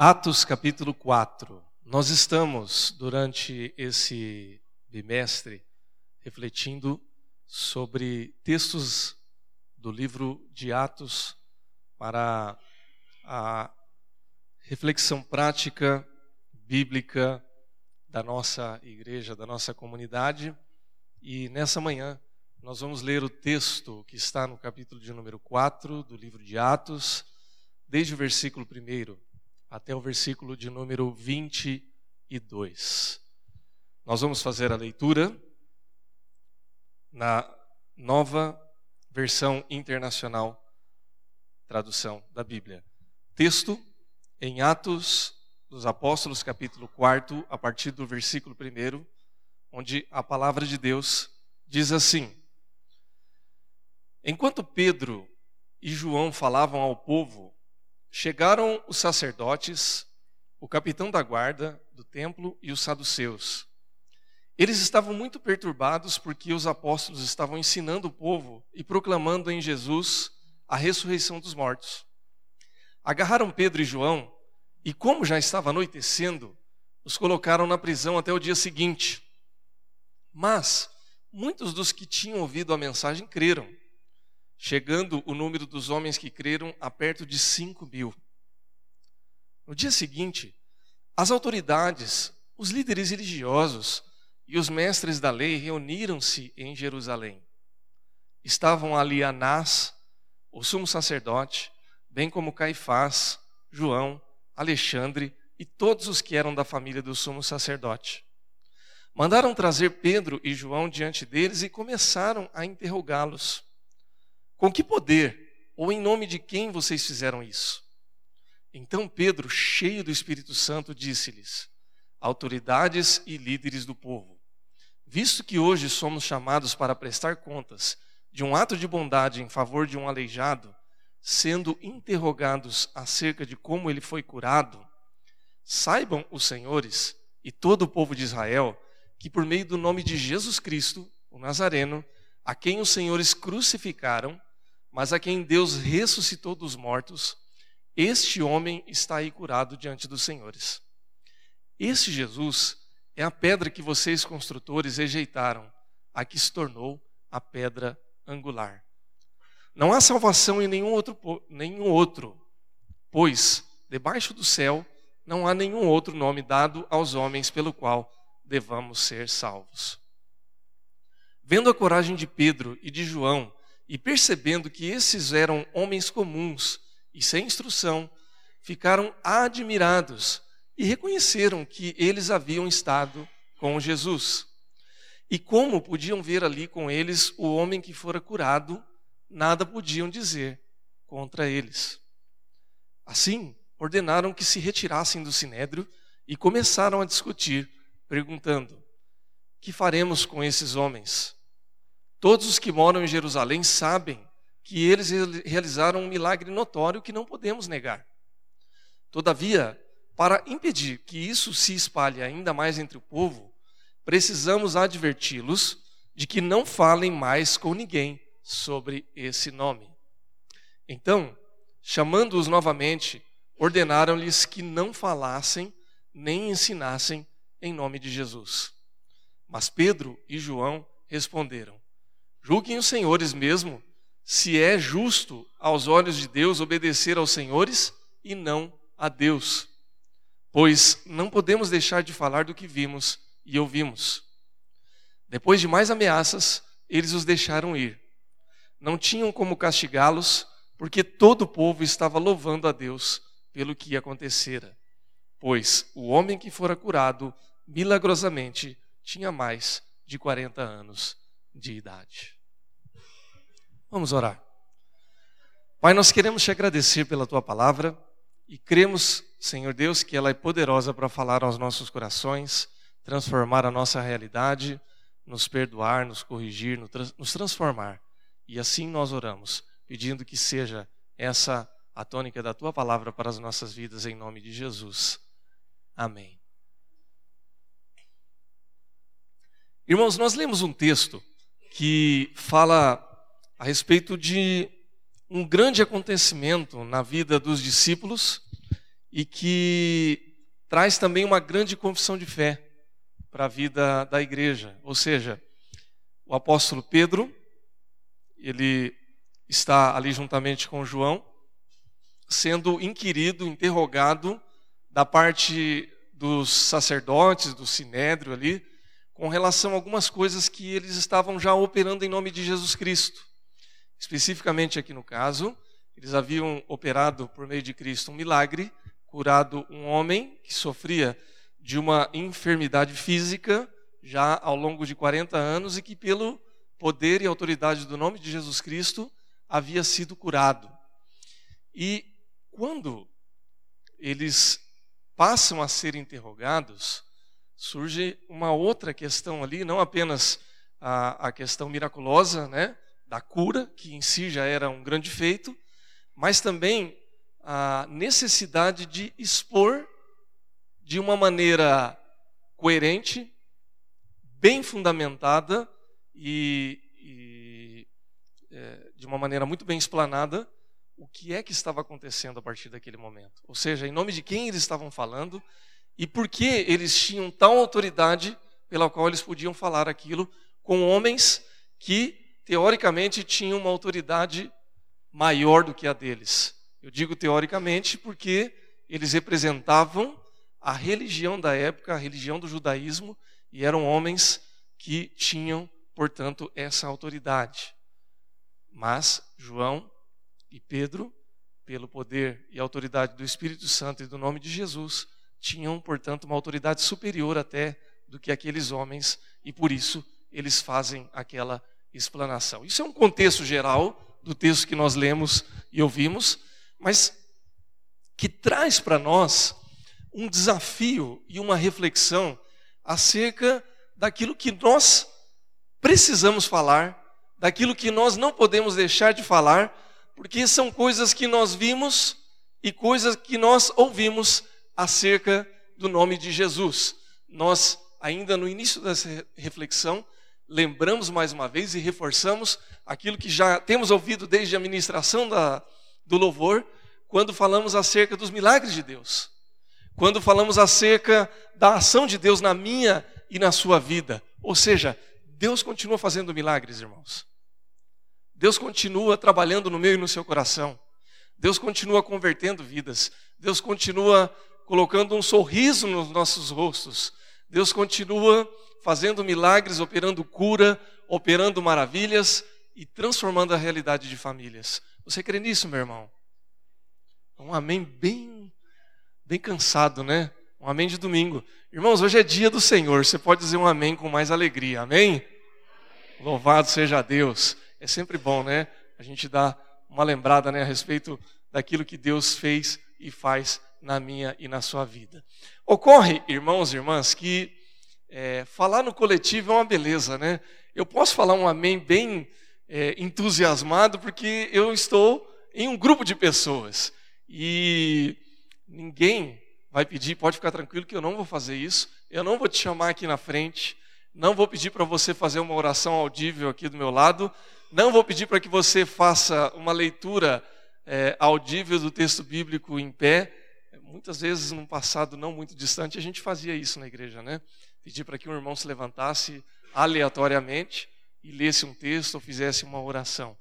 Atos capítulo 4. Nós estamos, durante esse bimestre, refletindo sobre textos do livro de Atos para a reflexão prática, bíblica da nossa igreja, da nossa comunidade. E nessa manhã nós vamos ler o texto que está no capítulo de número 4 do livro de Atos, desde o versículo 1 até o versículo de número 22. Nós vamos fazer a leitura na nova versão internacional tradução da Bíblia. Texto em Atos dos Apóstolos, capítulo 4, a partir do versículo 1, onde a palavra de Deus diz assim: Enquanto Pedro e João falavam ao povo, Chegaram os sacerdotes, o capitão da guarda do templo e os saduceus. Eles estavam muito perturbados porque os apóstolos estavam ensinando o povo e proclamando em Jesus a ressurreição dos mortos. Agarraram Pedro e João e, como já estava anoitecendo, os colocaram na prisão até o dia seguinte. Mas muitos dos que tinham ouvido a mensagem creram chegando o número dos homens que creram a perto de cinco mil. No dia seguinte, as autoridades, os líderes religiosos e os mestres da lei reuniram-se em Jerusalém. Estavam ali Anás, o sumo sacerdote, bem como Caifás, João, Alexandre e todos os que eram da família do sumo sacerdote. Mandaram trazer Pedro e João diante deles e começaram a interrogá-los. Com que poder ou em nome de quem vocês fizeram isso? Então Pedro, cheio do Espírito Santo, disse-lhes: Autoridades e líderes do povo, visto que hoje somos chamados para prestar contas de um ato de bondade em favor de um aleijado, sendo interrogados acerca de como ele foi curado, saibam os senhores e todo o povo de Israel que por meio do nome de Jesus Cristo, o Nazareno, a quem os senhores crucificaram, mas a quem Deus ressuscitou dos mortos, este homem está aí curado diante dos senhores. Este Jesus é a pedra que vocês, construtores, rejeitaram, a que se tornou a pedra angular. Não há salvação em nenhum outro, nenhum outro, pois debaixo do céu não há nenhum outro nome dado aos homens pelo qual devamos ser salvos. Vendo a coragem de Pedro e de João, e percebendo que esses eram homens comuns e sem instrução, ficaram admirados e reconheceram que eles haviam estado com Jesus. E como podiam ver ali com eles o homem que fora curado, nada podiam dizer contra eles. Assim, ordenaram que se retirassem do sinédrio e começaram a discutir, perguntando: Que faremos com esses homens? Todos os que moram em Jerusalém sabem que eles realizaram um milagre notório que não podemos negar. Todavia, para impedir que isso se espalhe ainda mais entre o povo, precisamos adverti-los de que não falem mais com ninguém sobre esse nome. Então, chamando-os novamente, ordenaram-lhes que não falassem nem ensinassem em nome de Jesus. Mas Pedro e João responderam: Julguem os senhores mesmo, se é justo aos olhos de Deus obedecer aos senhores e não a Deus. Pois não podemos deixar de falar do que vimos e ouvimos. Depois de mais ameaças, eles os deixaram ir. Não tinham como castigá-los, porque todo o povo estava louvando a Deus pelo que acontecera. Pois o homem que fora curado milagrosamente tinha mais de 40 anos de idade. Vamos orar. Pai, nós queremos te agradecer pela tua palavra e cremos, Senhor Deus, que ela é poderosa para falar aos nossos corações, transformar a nossa realidade, nos perdoar, nos corrigir, nos transformar. E assim nós oramos, pedindo que seja essa a tônica da tua palavra para as nossas vidas, em nome de Jesus. Amém. Irmãos, nós lemos um texto que fala a respeito de um grande acontecimento na vida dos discípulos e que traz também uma grande confissão de fé para a vida da igreja. Ou seja, o apóstolo Pedro, ele está ali juntamente com João, sendo inquirido, interrogado da parte dos sacerdotes, do sinédrio ali, com relação a algumas coisas que eles estavam já operando em nome de Jesus Cristo. Especificamente aqui no caso, eles haviam operado por meio de Cristo um milagre, curado um homem que sofria de uma enfermidade física já ao longo de 40 anos e que pelo poder e autoridade do nome de Jesus Cristo havia sido curado. E quando eles passam a ser interrogados, surge uma outra questão ali, não apenas a, a questão miraculosa, né, da cura, que em si já era um grande feito, mas também a necessidade de expor de uma maneira coerente, bem fundamentada e, e é, de uma maneira muito bem explanada o que é que estava acontecendo a partir daquele momento. Ou seja, em nome de quem eles estavam falando e por que eles tinham tal autoridade pela qual eles podiam falar aquilo com homens que, teoricamente, tinham uma autoridade maior do que a deles. Eu digo teoricamente porque eles representavam a religião da época, a religião do judaísmo, e eram homens que tinham, portanto, essa autoridade. Mas João e Pedro, pelo poder e autoridade do Espírito Santo e do nome de Jesus, tinham, portanto, uma autoridade superior até do que aqueles homens e por isso eles fazem aquela explanação. Isso é um contexto geral do texto que nós lemos e ouvimos, mas que traz para nós um desafio e uma reflexão acerca daquilo que nós precisamos falar, daquilo que nós não podemos deixar de falar, porque são coisas que nós vimos e coisas que nós ouvimos acerca do nome de Jesus. Nós, ainda no início dessa reflexão, lembramos mais uma vez e reforçamos aquilo que já temos ouvido desde a ministração da, do louvor, quando falamos acerca dos milagres de Deus, quando falamos acerca da ação de Deus na minha e na sua vida. Ou seja, Deus continua fazendo milagres, irmãos. Deus continua trabalhando no meu e no seu coração. Deus continua convertendo vidas. Deus continua colocando um sorriso nos nossos rostos. Deus continua fazendo milagres, operando cura, operando maravilhas e transformando a realidade de famílias. Você crê nisso, meu irmão? Um amém bem, bem cansado, né? Um amém de domingo. Irmãos, hoje é dia do Senhor. Você pode dizer um amém com mais alegria. Amém? Louvado seja Deus. É sempre bom, né? A gente dá uma lembrada né, a respeito daquilo que Deus fez e faz na minha e na sua vida. Ocorre, irmãos e irmãs, que é, falar no coletivo é uma beleza, né? Eu posso falar um amém bem é, entusiasmado porque eu estou em um grupo de pessoas. E ninguém vai pedir, pode ficar tranquilo que eu não vou fazer isso, eu não vou te chamar aqui na frente, não vou pedir para você fazer uma oração audível aqui do meu lado, não vou pedir para que você faça uma leitura é, audível do texto bíblico em pé, Muitas vezes, num passado não muito distante, a gente fazia isso na igreja, né? Pedir para que um irmão se levantasse aleatoriamente e lesse um texto ou fizesse uma oração.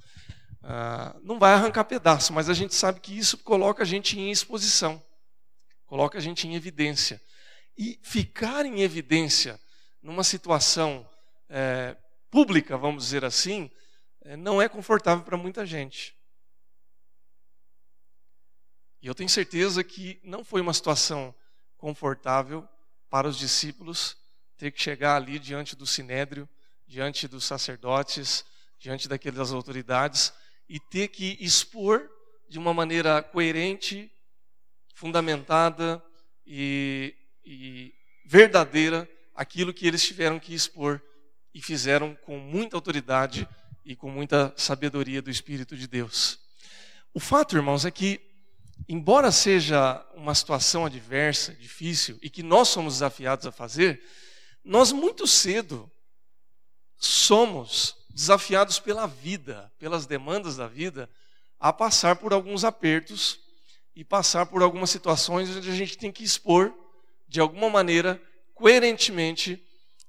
Ah, não vai arrancar pedaço, mas a gente sabe que isso coloca a gente em exposição, coloca a gente em evidência. E ficar em evidência numa situação é, pública, vamos dizer assim, é, não é confortável para muita gente. Eu tenho certeza que não foi uma situação confortável para os discípulos ter que chegar ali diante do sinédrio, diante dos sacerdotes, diante daquelas autoridades e ter que expor de uma maneira coerente, fundamentada e, e verdadeira aquilo que eles tiveram que expor e fizeram com muita autoridade e com muita sabedoria do Espírito de Deus. O fato, irmãos, é que embora seja uma situação adversa, difícil, e que nós somos desafiados a fazer, nós muito cedo somos desafiados pela vida, pelas demandas da vida, a passar por alguns apertos e passar por algumas situações onde a gente tem que expor, de alguma maneira, coerentemente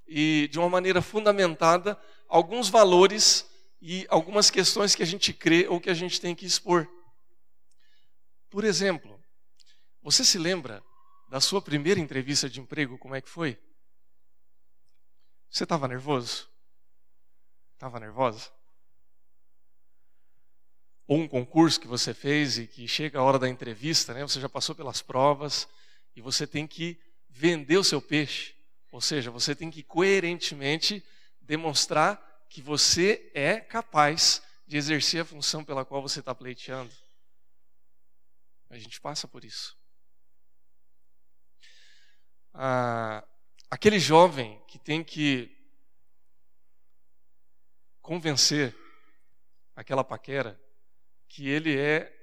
e de uma maneira fundamentada, alguns valores e algumas questões que a gente crê ou que a gente tem que expor. Por exemplo, você se lembra da sua primeira entrevista de emprego, como é que foi? Você estava nervoso? Estava nervosa? Ou um concurso que você fez e que chega a hora da entrevista, né? Você já passou pelas provas e você tem que vender o seu peixe. Ou seja, você tem que coerentemente demonstrar que você é capaz de exercer a função pela qual você está pleiteando. A gente passa por isso. Ah, aquele jovem que tem que convencer aquela paquera que ele é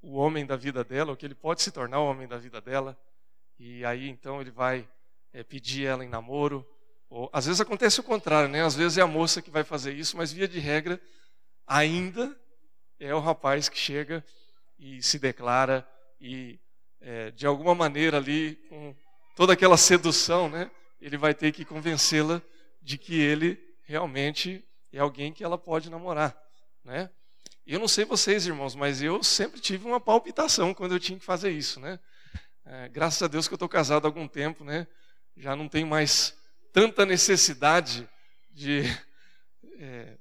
o homem da vida dela, ou que ele pode se tornar o homem da vida dela, e aí então ele vai é, pedir ela em namoro. Ou, às vezes acontece o contrário, né? Às vezes é a moça que vai fazer isso, mas via de regra, ainda é o rapaz que chega e se declara e é, de alguma maneira ali com toda aquela sedução, né? Ele vai ter que convencê-la de que ele realmente é alguém que ela pode namorar, né? Eu não sei vocês, irmãos, mas eu sempre tive uma palpitação quando eu tinha que fazer isso, né? É, graças a Deus que eu estou casado há algum tempo, né? Já não tenho mais tanta necessidade de, é,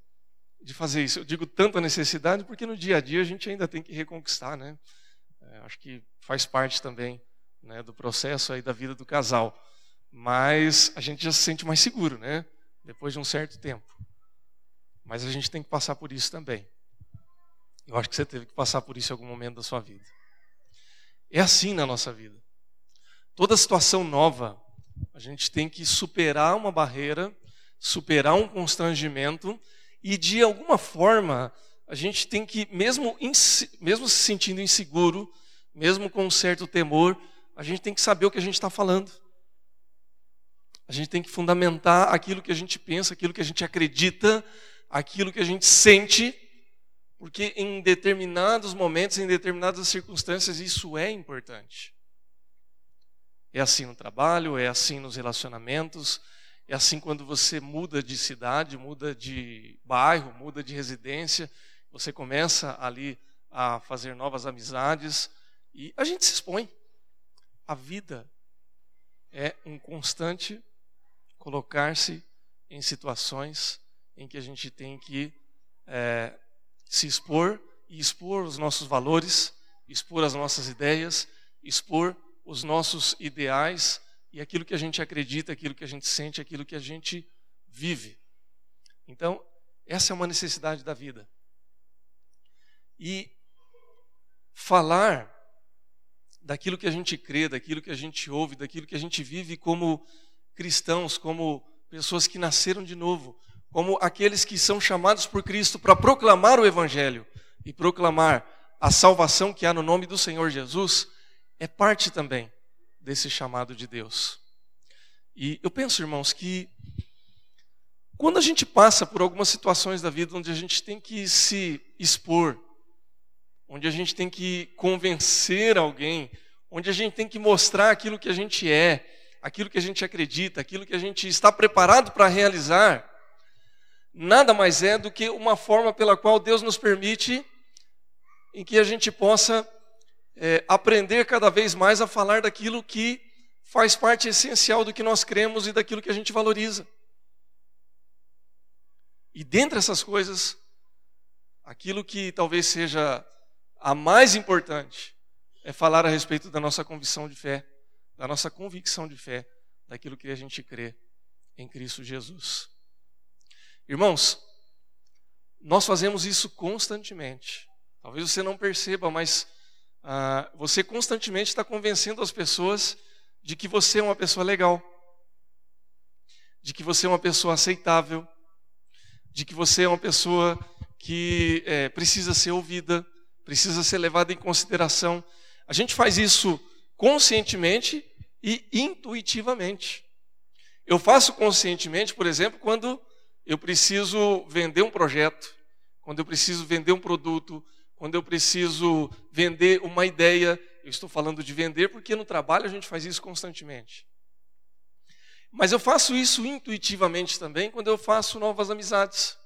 de fazer isso. Eu digo tanta necessidade porque no dia a dia a gente ainda tem que reconquistar, né? É, acho que faz parte também né, do processo aí da vida do casal. Mas a gente já se sente mais seguro, né? Depois de um certo tempo. Mas a gente tem que passar por isso também. Eu acho que você teve que passar por isso em algum momento da sua vida. É assim na nossa vida. Toda situação nova, a gente tem que superar uma barreira, superar um constrangimento e de alguma forma a gente tem que, mesmo, mesmo se sentindo inseguro, mesmo com um certo temor, a gente tem que saber o que a gente está falando. A gente tem que fundamentar aquilo que a gente pensa, aquilo que a gente acredita, aquilo que a gente sente, porque em determinados momentos, em determinadas circunstâncias, isso é importante. É assim no trabalho, é assim nos relacionamentos, é assim quando você muda de cidade, muda de bairro, muda de residência, você começa ali a fazer novas amizades e a gente se expõe. A vida é um constante colocar-se em situações em que a gente tem que é, se expor e expor os nossos valores, expor as nossas ideias, expor os nossos ideais e aquilo que a gente acredita, aquilo que a gente sente, aquilo que a gente vive. Então, essa é uma necessidade da vida. E falar daquilo que a gente crê, daquilo que a gente ouve, daquilo que a gente vive como cristãos, como pessoas que nasceram de novo, como aqueles que são chamados por Cristo para proclamar o Evangelho e proclamar a salvação que há no nome do Senhor Jesus, é parte também desse chamado de Deus. E eu penso, irmãos, que quando a gente passa por algumas situações da vida onde a gente tem que se expor, onde a gente tem que convencer alguém, onde a gente tem que mostrar aquilo que a gente é, aquilo que a gente acredita, aquilo que a gente está preparado para realizar, nada mais é do que uma forma pela qual Deus nos permite em que a gente possa é, aprender cada vez mais a falar daquilo que faz parte essencial do que nós cremos e daquilo que a gente valoriza. E dentre essas coisas, aquilo que talvez seja a mais importante é falar a respeito da nossa convicção de fé, da nossa convicção de fé, daquilo que a gente crê em Cristo Jesus. Irmãos, nós fazemos isso constantemente. Talvez você não perceba, mas ah, você constantemente está convencendo as pessoas de que você é uma pessoa legal, de que você é uma pessoa aceitável, de que você é uma pessoa que é, precisa ser ouvida, precisa ser levado em consideração. A gente faz isso conscientemente e intuitivamente. Eu faço conscientemente, por exemplo, quando eu preciso vender um projeto, quando eu preciso vender um produto, quando eu preciso vender uma ideia. Eu estou falando de vender porque no trabalho a gente faz isso constantemente. Mas eu faço isso intuitivamente também quando eu faço novas amizades,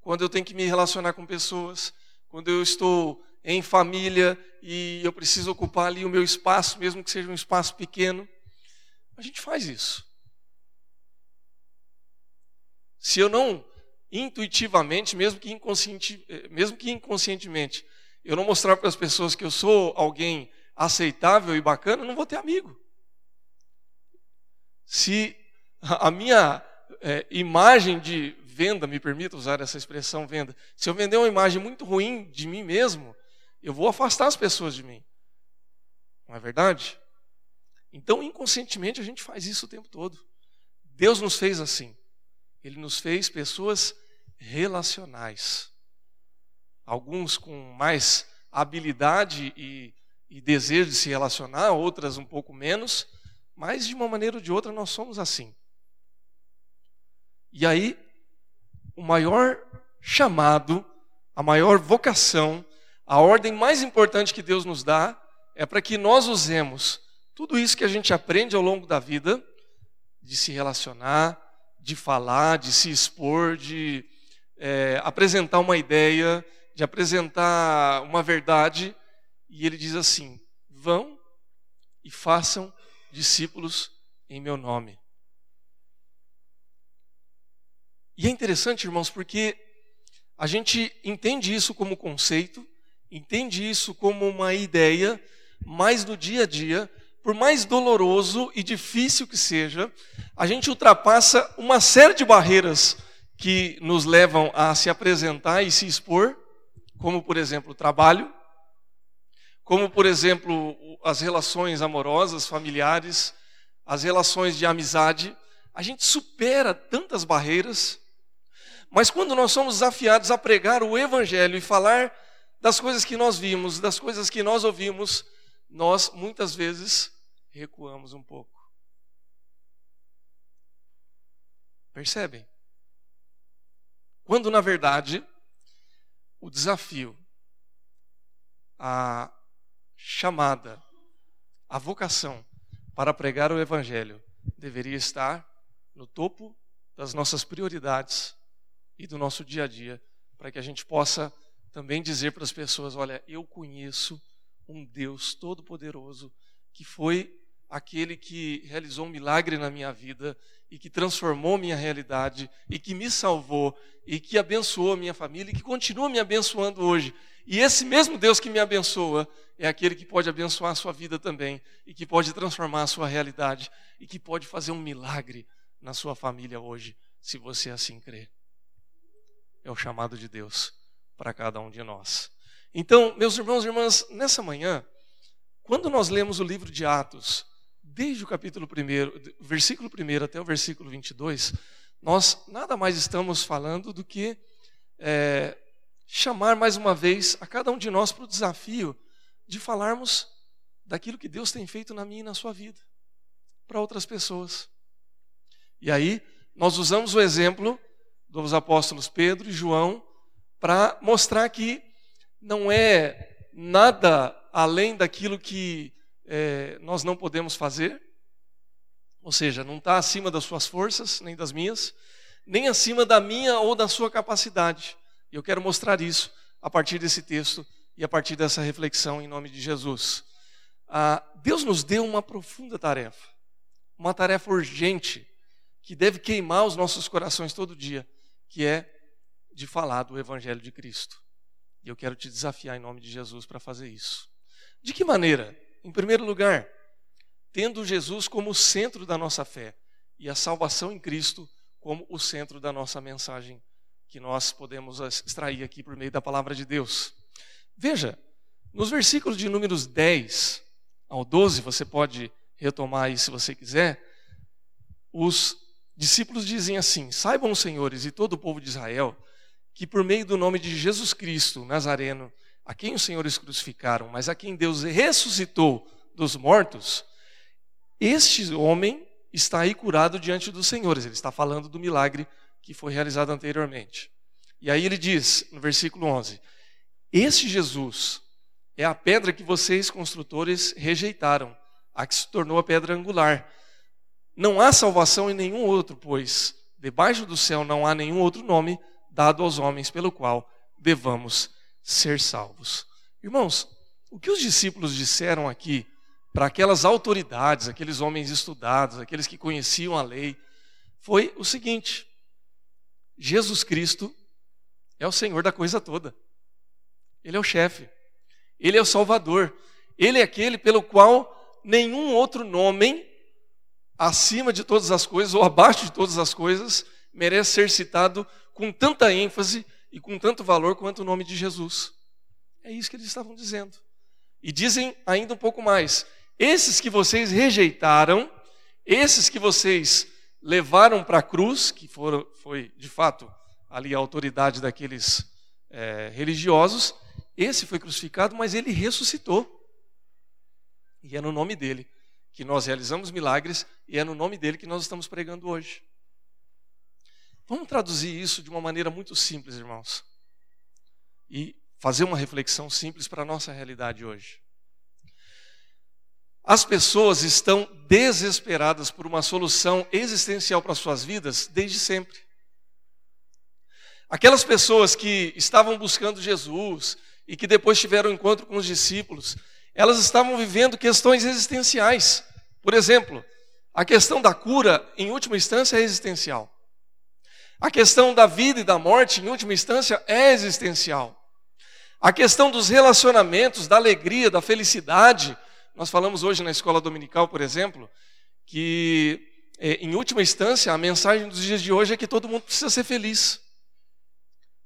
quando eu tenho que me relacionar com pessoas, quando eu estou em família e eu preciso ocupar ali o meu espaço, mesmo que seja um espaço pequeno. A gente faz isso. Se eu não intuitivamente, mesmo que, inconsciente, eh, mesmo que inconscientemente, eu não mostrar para as pessoas que eu sou alguém aceitável e bacana, não vou ter amigo. Se a minha é, imagem de venda, me permita usar essa expressão venda, se eu vender uma imagem muito ruim de mim mesmo, eu vou afastar as pessoas de mim. Não é verdade? Então, inconscientemente, a gente faz isso o tempo todo. Deus nos fez assim. Ele nos fez pessoas relacionais. Alguns com mais habilidade e, e desejo de se relacionar, outras um pouco menos, mas de uma maneira ou de outra nós somos assim. E aí, o maior chamado, a maior vocação, a ordem mais importante que Deus nos dá é para que nós usemos tudo isso que a gente aprende ao longo da vida, de se relacionar, de falar, de se expor, de é, apresentar uma ideia, de apresentar uma verdade, e ele diz assim: vão e façam discípulos em meu nome. E é interessante, irmãos, porque a gente entende isso como conceito, entende isso como uma ideia, mas no dia a dia por mais doloroso e difícil que seja, a gente ultrapassa uma série de barreiras que nos levam a se apresentar e se expor, como por exemplo o trabalho, como por exemplo as relações amorosas, familiares, as relações de amizade. A gente supera tantas barreiras, mas quando nós somos desafiados a pregar o Evangelho e falar das coisas que nós vimos, das coisas que nós ouvimos, nós muitas vezes recuamos um pouco. Percebem? Quando, na verdade, o desafio, a chamada, a vocação para pregar o Evangelho deveria estar no topo das nossas prioridades e do nosso dia a dia, para que a gente possa também dizer para as pessoas: olha, eu conheço um Deus todo-poderoso que foi aquele que realizou um milagre na minha vida e que transformou minha realidade e que me salvou e que abençoou minha família e que continua me abençoando hoje. E esse mesmo Deus que me abençoa é aquele que pode abençoar a sua vida também e que pode transformar a sua realidade e que pode fazer um milagre na sua família hoje, se você assim crê. É o chamado de Deus para cada um de nós. Então, meus irmãos e irmãs, nessa manhã, quando nós lemos o livro de Atos, desde o capítulo 1, versículo 1 até o versículo 22, nós nada mais estamos falando do que é, chamar mais uma vez a cada um de nós para o desafio de falarmos daquilo que Deus tem feito na minha e na sua vida, para outras pessoas. E aí, nós usamos o exemplo dos apóstolos Pedro e João para mostrar que não é nada além daquilo que é, nós não podemos fazer, ou seja, não está acima das suas forças, nem das minhas, nem acima da minha ou da sua capacidade. E eu quero mostrar isso a partir desse texto e a partir dessa reflexão em nome de Jesus. Ah, Deus nos deu uma profunda tarefa, uma tarefa urgente, que deve queimar os nossos corações todo dia, que é de falar do Evangelho de Cristo. E eu quero te desafiar em nome de Jesus para fazer isso. De que maneira? Em primeiro lugar, tendo Jesus como o centro da nossa fé e a salvação em Cristo como o centro da nossa mensagem que nós podemos extrair aqui por meio da palavra de Deus. Veja, nos versículos de números 10 ao 12, você pode retomar aí se você quiser, os discípulos dizem assim: Saibam, senhores, e todo o povo de Israel, que por meio do nome de Jesus Cristo, Nazareno, a quem os senhores crucificaram, mas a quem Deus ressuscitou dos mortos, este homem está aí curado diante dos senhores. Ele está falando do milagre que foi realizado anteriormente. E aí ele diz, no versículo 11: Este Jesus é a pedra que vocês, construtores, rejeitaram, a que se tornou a pedra angular. Não há salvação em nenhum outro, pois debaixo do céu não há nenhum outro nome dado aos homens pelo qual devamos ser salvos. Irmãos, o que os discípulos disseram aqui para aquelas autoridades, aqueles homens estudados, aqueles que conheciam a lei, foi o seguinte: Jesus Cristo é o Senhor da coisa toda. Ele é o chefe. Ele é o Salvador. Ele é aquele pelo qual nenhum outro nome, acima de todas as coisas ou abaixo de todas as coisas, merece ser citado com tanta ênfase e com tanto valor quanto o nome de Jesus. É isso que eles estavam dizendo. E dizem ainda um pouco mais: esses que vocês rejeitaram, esses que vocês levaram para a cruz, que foram, foi de fato ali a autoridade daqueles é, religiosos, esse foi crucificado, mas ele ressuscitou. E é no nome dele que nós realizamos milagres e é no nome dele que nós estamos pregando hoje. Vamos traduzir isso de uma maneira muito simples, irmãos. E fazer uma reflexão simples para a nossa realidade hoje. As pessoas estão desesperadas por uma solução existencial para suas vidas desde sempre. Aquelas pessoas que estavam buscando Jesus e que depois tiveram um encontro com os discípulos, elas estavam vivendo questões existenciais. Por exemplo, a questão da cura, em última instância, é existencial. A questão da vida e da morte, em última instância, é existencial. A questão dos relacionamentos, da alegria, da felicidade, nós falamos hoje na escola dominical, por exemplo, que, é, em última instância, a mensagem dos dias de hoje é que todo mundo precisa ser feliz.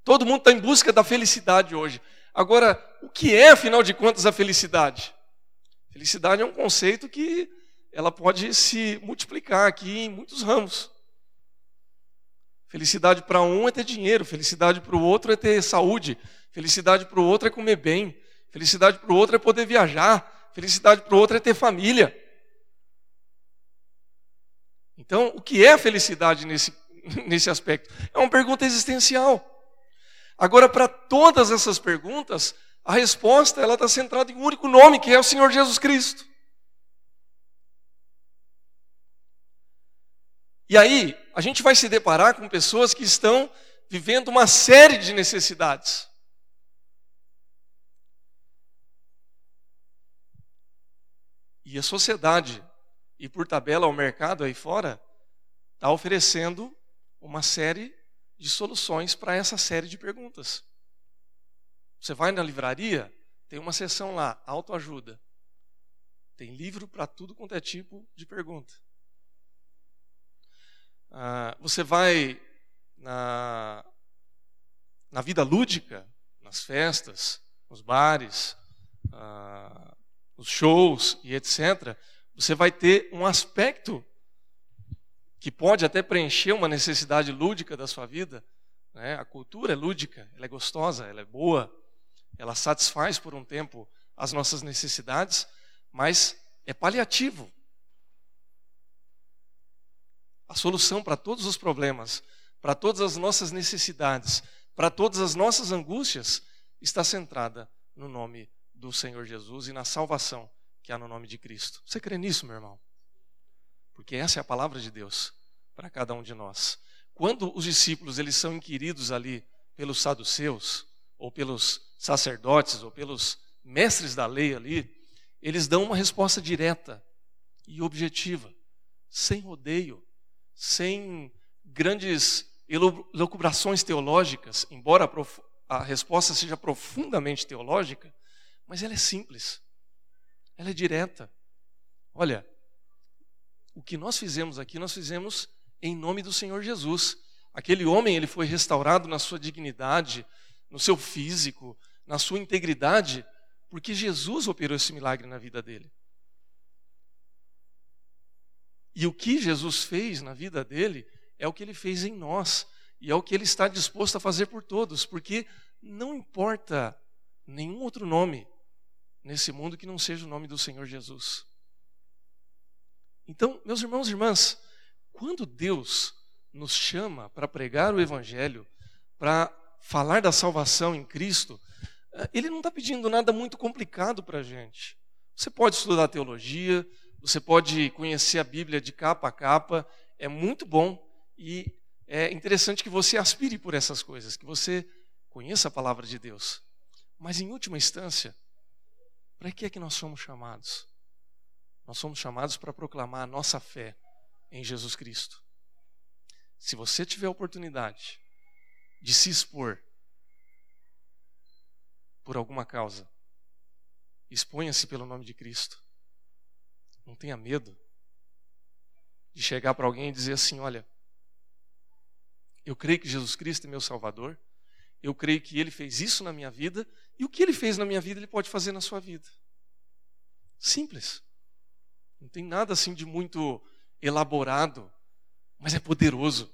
Todo mundo está em busca da felicidade hoje. Agora, o que é, afinal de contas, a felicidade? Felicidade é um conceito que ela pode se multiplicar aqui em muitos ramos. Felicidade para um é ter dinheiro, felicidade para o outro é ter saúde, felicidade para o outro é comer bem, felicidade para o outro é poder viajar, Felicidade para o outro é ter família. Então, o que é felicidade nesse, nesse aspecto? É uma pergunta existencial. Agora, para todas essas perguntas, a resposta ela está centrada em um único nome, que é o Senhor Jesus Cristo. E aí, a gente vai se deparar com pessoas que estão vivendo uma série de necessidades. E a sociedade, e por tabela o mercado aí fora, está oferecendo uma série de soluções para essa série de perguntas. Você vai na livraria, tem uma seção lá, autoajuda. Tem livro para tudo quanto é tipo de pergunta. Ah, você vai na, na vida lúdica, nas festas, nos bares, ah, os shows e etc., você vai ter um aspecto que pode até preencher uma necessidade lúdica da sua vida. Né? A cultura é lúdica, ela é gostosa, ela é boa, ela satisfaz por um tempo as nossas necessidades, mas é paliativo. A solução para todos os problemas, para todas as nossas necessidades, para todas as nossas angústias, está centrada no nome do Senhor Jesus e na salvação que há no nome de Cristo. Você crê nisso, meu irmão? Porque essa é a palavra de Deus para cada um de nós. Quando os discípulos eles são inquiridos ali pelos saduceus, ou pelos sacerdotes, ou pelos mestres da lei ali, eles dão uma resposta direta e objetiva, sem rodeio, sem grandes elucubrações teológicas, embora a resposta seja profundamente teológica, mas ela é simples, ela é direta. Olha, o que nós fizemos aqui, nós fizemos em nome do Senhor Jesus. Aquele homem, ele foi restaurado na sua dignidade, no seu físico, na sua integridade, porque Jesus operou esse milagre na vida dele. E o que Jesus fez na vida dele é o que ele fez em nós, e é o que ele está disposto a fazer por todos, porque não importa nenhum outro nome nesse mundo que não seja o nome do Senhor Jesus. Então, meus irmãos e irmãs, quando Deus nos chama para pregar o Evangelho, para falar da salvação em Cristo, eh, ele não está pedindo nada muito complicado para a gente. Você pode estudar teologia, você pode conhecer a Bíblia de capa a capa, é muito bom e é interessante que você aspire por essas coisas, que você conheça a palavra de Deus. Mas em última instância, para que é que nós somos chamados? Nós somos chamados para proclamar a nossa fé em Jesus Cristo. Se você tiver a oportunidade de se expor por alguma causa, exponha-se pelo nome de Cristo. Não tenha medo de chegar para alguém e dizer assim: olha, eu creio que Jesus Cristo é meu Salvador, eu creio que Ele fez isso na minha vida, e o que Ele fez na minha vida, Ele pode fazer na sua vida. Simples. Não tem nada assim de muito elaborado, mas é poderoso.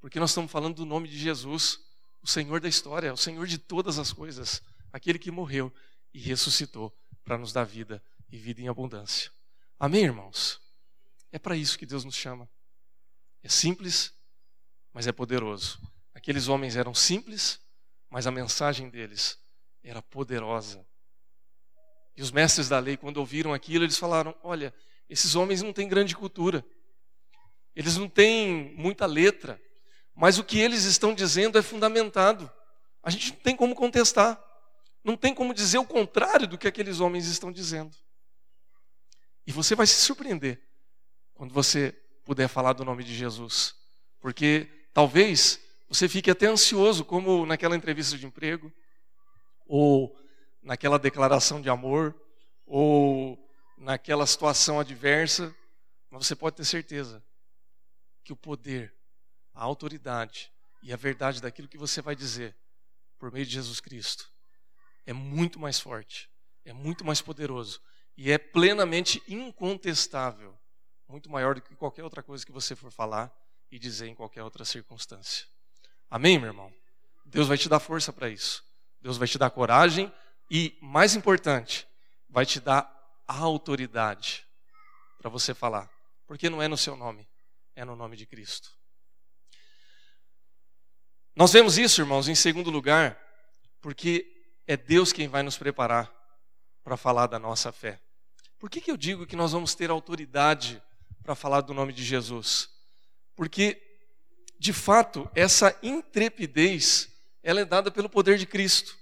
Porque nós estamos falando do nome de Jesus, o Senhor da história, o Senhor de todas as coisas, aquele que morreu e ressuscitou para nos dar vida e vida em abundância. Amém, irmãos? É para isso que Deus nos chama. É simples, mas é poderoso. Aqueles homens eram simples, mas a mensagem deles era poderosa. E os mestres da lei, quando ouviram aquilo, eles falaram: Olha, esses homens não têm grande cultura, eles não têm muita letra, mas o que eles estão dizendo é fundamentado. A gente não tem como contestar, não tem como dizer o contrário do que aqueles homens estão dizendo. E você vai se surpreender quando você puder falar do nome de Jesus, porque talvez você fique até ansioso, como naquela entrevista de emprego, ou naquela declaração de amor ou naquela situação adversa, mas você pode ter certeza que o poder, a autoridade e a verdade daquilo que você vai dizer por meio de Jesus Cristo é muito mais forte, é muito mais poderoso e é plenamente incontestável, muito maior do que qualquer outra coisa que você for falar e dizer em qualquer outra circunstância. Amém, meu irmão? Deus vai te dar força para isso. Deus vai te dar coragem e, mais importante, vai te dar a autoridade para você falar. Porque não é no seu nome, é no nome de Cristo. Nós vemos isso, irmãos, em segundo lugar, porque é Deus quem vai nos preparar para falar da nossa fé. Por que, que eu digo que nós vamos ter autoridade para falar do nome de Jesus? Porque, de fato, essa intrepidez ela é dada pelo poder de Cristo.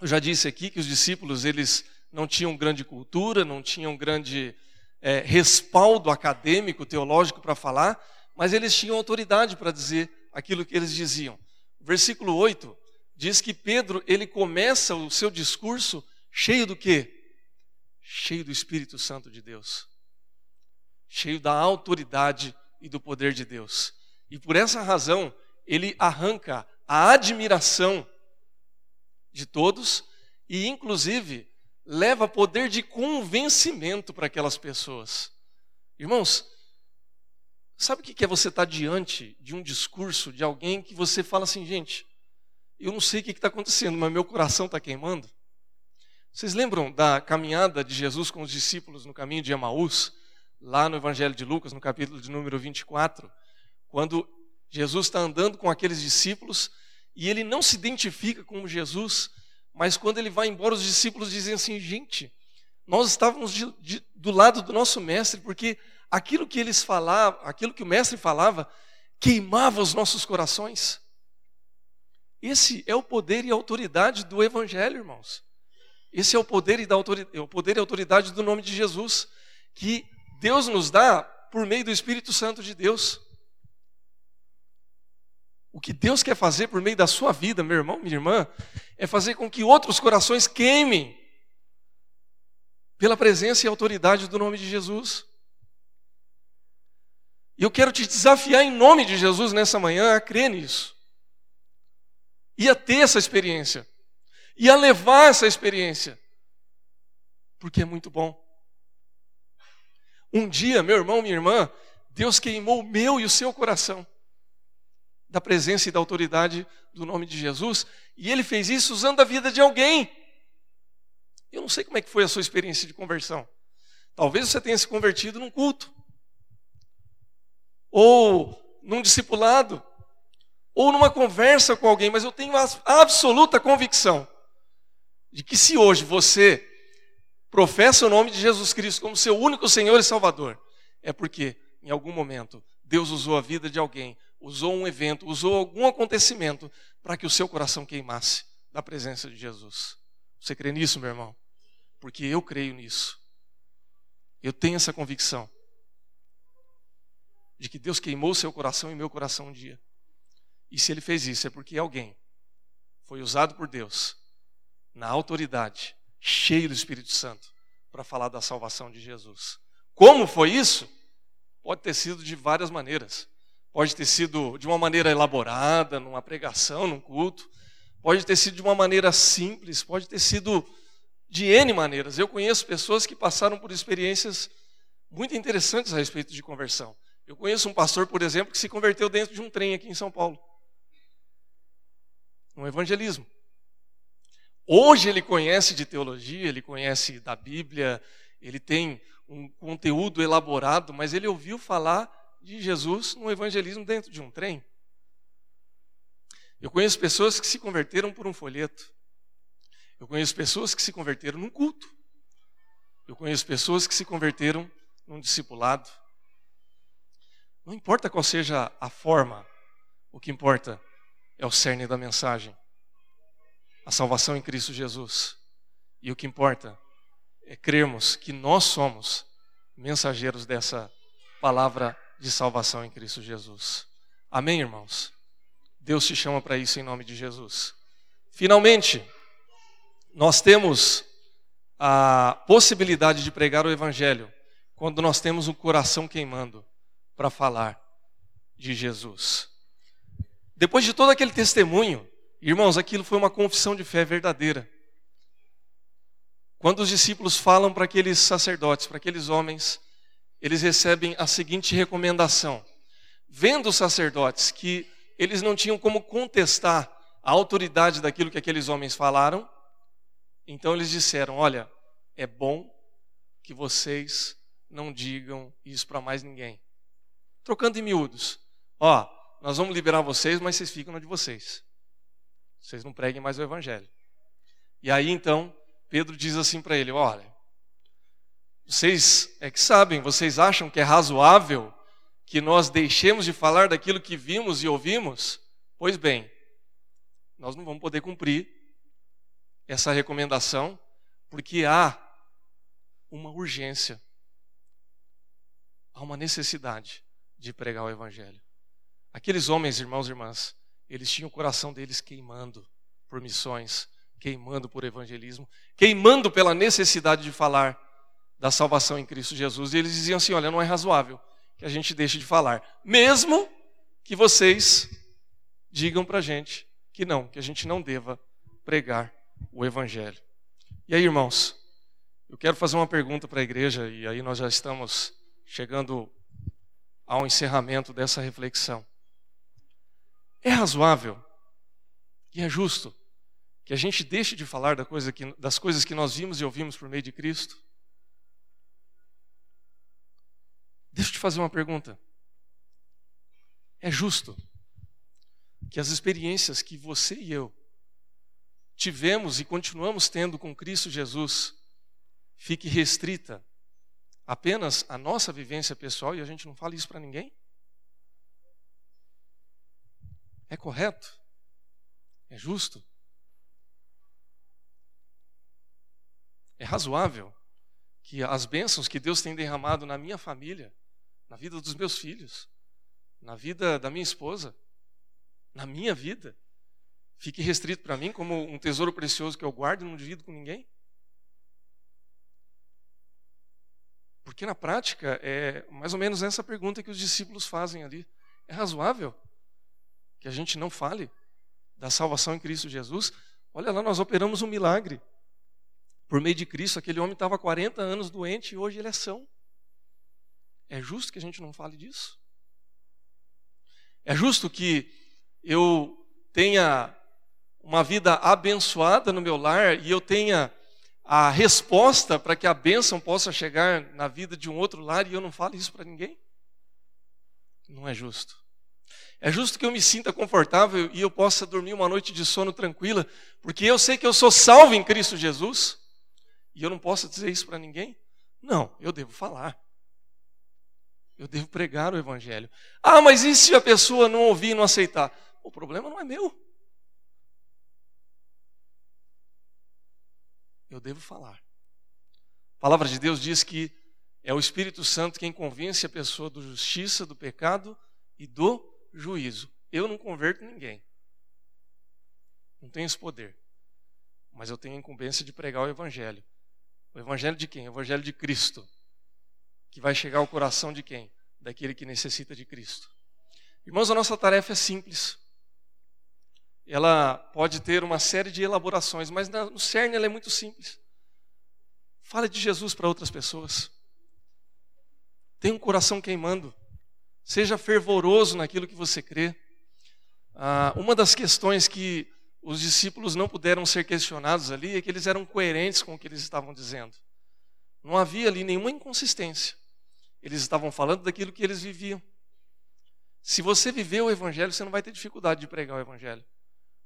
Eu já disse aqui que os discípulos eles não tinham grande cultura, não tinham grande é, respaldo acadêmico, teológico para falar, mas eles tinham autoridade para dizer aquilo que eles diziam. Versículo 8 diz que Pedro ele começa o seu discurso cheio do quê? Cheio do Espírito Santo de Deus. Cheio da autoridade e do poder de Deus. E por essa razão, ele arranca a admiração de todos e, inclusive, leva poder de convencimento para aquelas pessoas. Irmãos, sabe o que é você estar diante de um discurso de alguém que você fala assim, gente, eu não sei o que está acontecendo, mas meu coração está queimando? Vocês lembram da caminhada de Jesus com os discípulos no caminho de Emaús, lá no Evangelho de Lucas, no capítulo de número 24, quando Jesus está andando com aqueles discípulos e ele não se identifica como Jesus, mas quando ele vai embora, os discípulos dizem assim: gente, nós estávamos de, de, do lado do nosso mestre, porque aquilo que eles falavam, aquilo que o mestre falava, queimava os nossos corações. Esse é o poder e a autoridade do Evangelho, irmãos. Esse é o poder e, da autoridade, é o poder e autoridade do nome de Jesus, que Deus nos dá por meio do Espírito Santo de Deus. O que Deus quer fazer por meio da sua vida, meu irmão, minha irmã, é fazer com que outros corações queimem pela presença e autoridade do nome de Jesus. E eu quero te desafiar em nome de Jesus nessa manhã a crer nisso. E a ter essa experiência. E a levar essa experiência. Porque é muito bom. Um dia, meu irmão, minha irmã, Deus queimou o meu e o seu coração da presença e da autoridade do nome de Jesus, e ele fez isso usando a vida de alguém. Eu não sei como é que foi a sua experiência de conversão. Talvez você tenha se convertido num culto, ou num discipulado, ou numa conversa com alguém, mas eu tenho a absoluta convicção de que se hoje você professa o nome de Jesus Cristo como seu único Senhor e Salvador, é porque em algum momento Deus usou a vida de alguém, usou um evento, usou algum acontecimento para que o seu coração queimasse da presença de Jesus. Você crê nisso, meu irmão? Porque eu creio nisso. Eu tenho essa convicção de que Deus queimou seu coração e meu coração um dia. E se ele fez isso, é porque alguém foi usado por Deus na autoridade, cheio do Espírito Santo, para falar da salvação de Jesus. Como foi isso? Pode ter sido de várias maneiras. Pode ter sido de uma maneira elaborada, numa pregação, num culto. Pode ter sido de uma maneira simples, pode ter sido de N maneiras. Eu conheço pessoas que passaram por experiências muito interessantes a respeito de conversão. Eu conheço um pastor, por exemplo, que se converteu dentro de um trem aqui em São Paulo. Um evangelismo. Hoje ele conhece de teologia, ele conhece da Bíblia, ele tem um conteúdo elaborado, mas ele ouviu falar de Jesus no evangelismo dentro de um trem. Eu conheço pessoas que se converteram por um folheto. Eu conheço pessoas que se converteram num culto. Eu conheço pessoas que se converteram num discipulado. Não importa qual seja a forma, o que importa é o cerne da mensagem. A salvação em Cristo Jesus. E o que importa é crermos que nós somos mensageiros dessa palavra de salvação em Cristo Jesus. Amém, irmãos? Deus te chama para isso em nome de Jesus. Finalmente, nós temos a possibilidade de pregar o Evangelho quando nós temos o coração queimando para falar de Jesus. Depois de todo aquele testemunho, irmãos, aquilo foi uma confissão de fé verdadeira. Quando os discípulos falam para aqueles sacerdotes, para aqueles homens, eles recebem a seguinte recomendação: vendo os sacerdotes que eles não tinham como contestar a autoridade daquilo que aqueles homens falaram, então eles disseram: Olha, é bom que vocês não digam isso para mais ninguém. Trocando em miúdos: Ó, nós vamos liberar vocês, mas vocês ficam na de vocês. Vocês não preguem mais o evangelho. E aí então, Pedro diz assim para ele: Olha, vocês é que sabem, vocês acham que é razoável que nós deixemos de falar daquilo que vimos e ouvimos? Pois bem, nós não vamos poder cumprir essa recomendação, porque há uma urgência, há uma necessidade de pregar o Evangelho. Aqueles homens, irmãos e irmãs, eles tinham o coração deles queimando por missões, queimando por evangelismo, queimando pela necessidade de falar da salvação em Cristo Jesus. E eles diziam assim: olha, não é razoável que a gente deixe de falar, mesmo que vocês digam para a gente que não, que a gente não deva pregar o Evangelho. E aí, irmãos, eu quero fazer uma pergunta para a igreja, e aí nós já estamos chegando ao encerramento dessa reflexão. É razoável e é justo que a gente deixe de falar da coisa que, das coisas que nós vimos e ouvimos por meio de Cristo? Deixa eu te fazer uma pergunta. É justo que as experiências que você e eu tivemos e continuamos tendo com Cristo Jesus fique restrita apenas à nossa vivência pessoal e a gente não fala isso para ninguém? É correto? É justo? É razoável que as bênçãos que Deus tem derramado na minha família na vida dos meus filhos, na vida da minha esposa, na minha vida, fique restrito para mim como um tesouro precioso que eu guardo e não divido com ninguém? Porque na prática é mais ou menos essa pergunta que os discípulos fazem ali. É razoável que a gente não fale da salvação em Cristo Jesus? Olha lá, nós operamos um milagre. Por meio de Cristo, aquele homem estava 40 anos doente e hoje ele é são. É justo que a gente não fale disso? É justo que eu tenha uma vida abençoada no meu lar e eu tenha a resposta para que a bênção possa chegar na vida de um outro lar e eu não fale isso para ninguém? Não é justo. É justo que eu me sinta confortável e eu possa dormir uma noite de sono tranquila, porque eu sei que eu sou salvo em Cristo Jesus. E eu não posso dizer isso para ninguém? Não, eu devo falar. Eu devo pregar o Evangelho. Ah, mas e se a pessoa não ouvir e não aceitar? O problema não é meu. Eu devo falar. A palavra de Deus diz que é o Espírito Santo quem convence a pessoa do justiça, do pecado e do juízo. Eu não converto ninguém. Não tenho esse poder. Mas eu tenho a incumbência de pregar o Evangelho. O Evangelho de quem? O Evangelho de Cristo. Que vai chegar ao coração de quem? Daquele que necessita de Cristo. Irmãos, a nossa tarefa é simples. Ela pode ter uma série de elaborações, mas no cerne ela é muito simples. Fale de Jesus para outras pessoas. Tenha um coração queimando. Seja fervoroso naquilo que você crê. Ah, uma das questões que os discípulos não puderam ser questionados ali é que eles eram coerentes com o que eles estavam dizendo. Não havia ali nenhuma inconsistência. Eles estavam falando daquilo que eles viviam. Se você viver o Evangelho, você não vai ter dificuldade de pregar o Evangelho.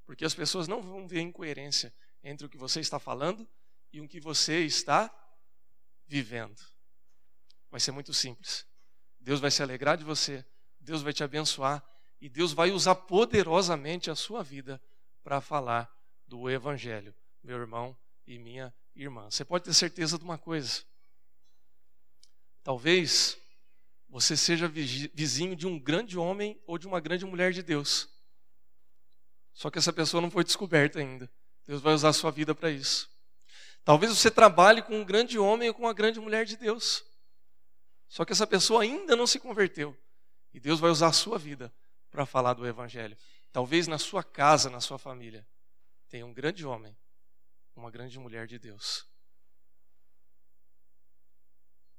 Porque as pessoas não vão ver incoerência entre o que você está falando e o que você está vivendo. Vai ser muito simples. Deus vai se alegrar de você, Deus vai te abençoar e Deus vai usar poderosamente a sua vida para falar do Evangelho, meu irmão e minha irmã. Você pode ter certeza de uma coisa. Talvez você seja vizinho de um grande homem ou de uma grande mulher de Deus. Só que essa pessoa não foi descoberta ainda. Deus vai usar a sua vida para isso. Talvez você trabalhe com um grande homem ou com uma grande mulher de Deus. Só que essa pessoa ainda não se converteu. E Deus vai usar a sua vida para falar do Evangelho. Talvez na sua casa, na sua família, tenha um grande homem, uma grande mulher de Deus.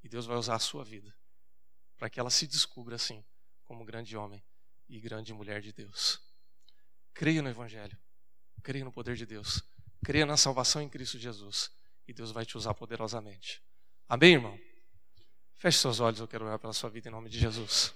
E Deus vai usar a sua vida para que ela se descubra assim, como grande homem e grande mulher de Deus. Creia no Evangelho, creia no poder de Deus, creia na salvação em Cristo Jesus e Deus vai te usar poderosamente. Amém, irmão? Feche seus olhos, eu quero orar pela sua vida em nome de Jesus.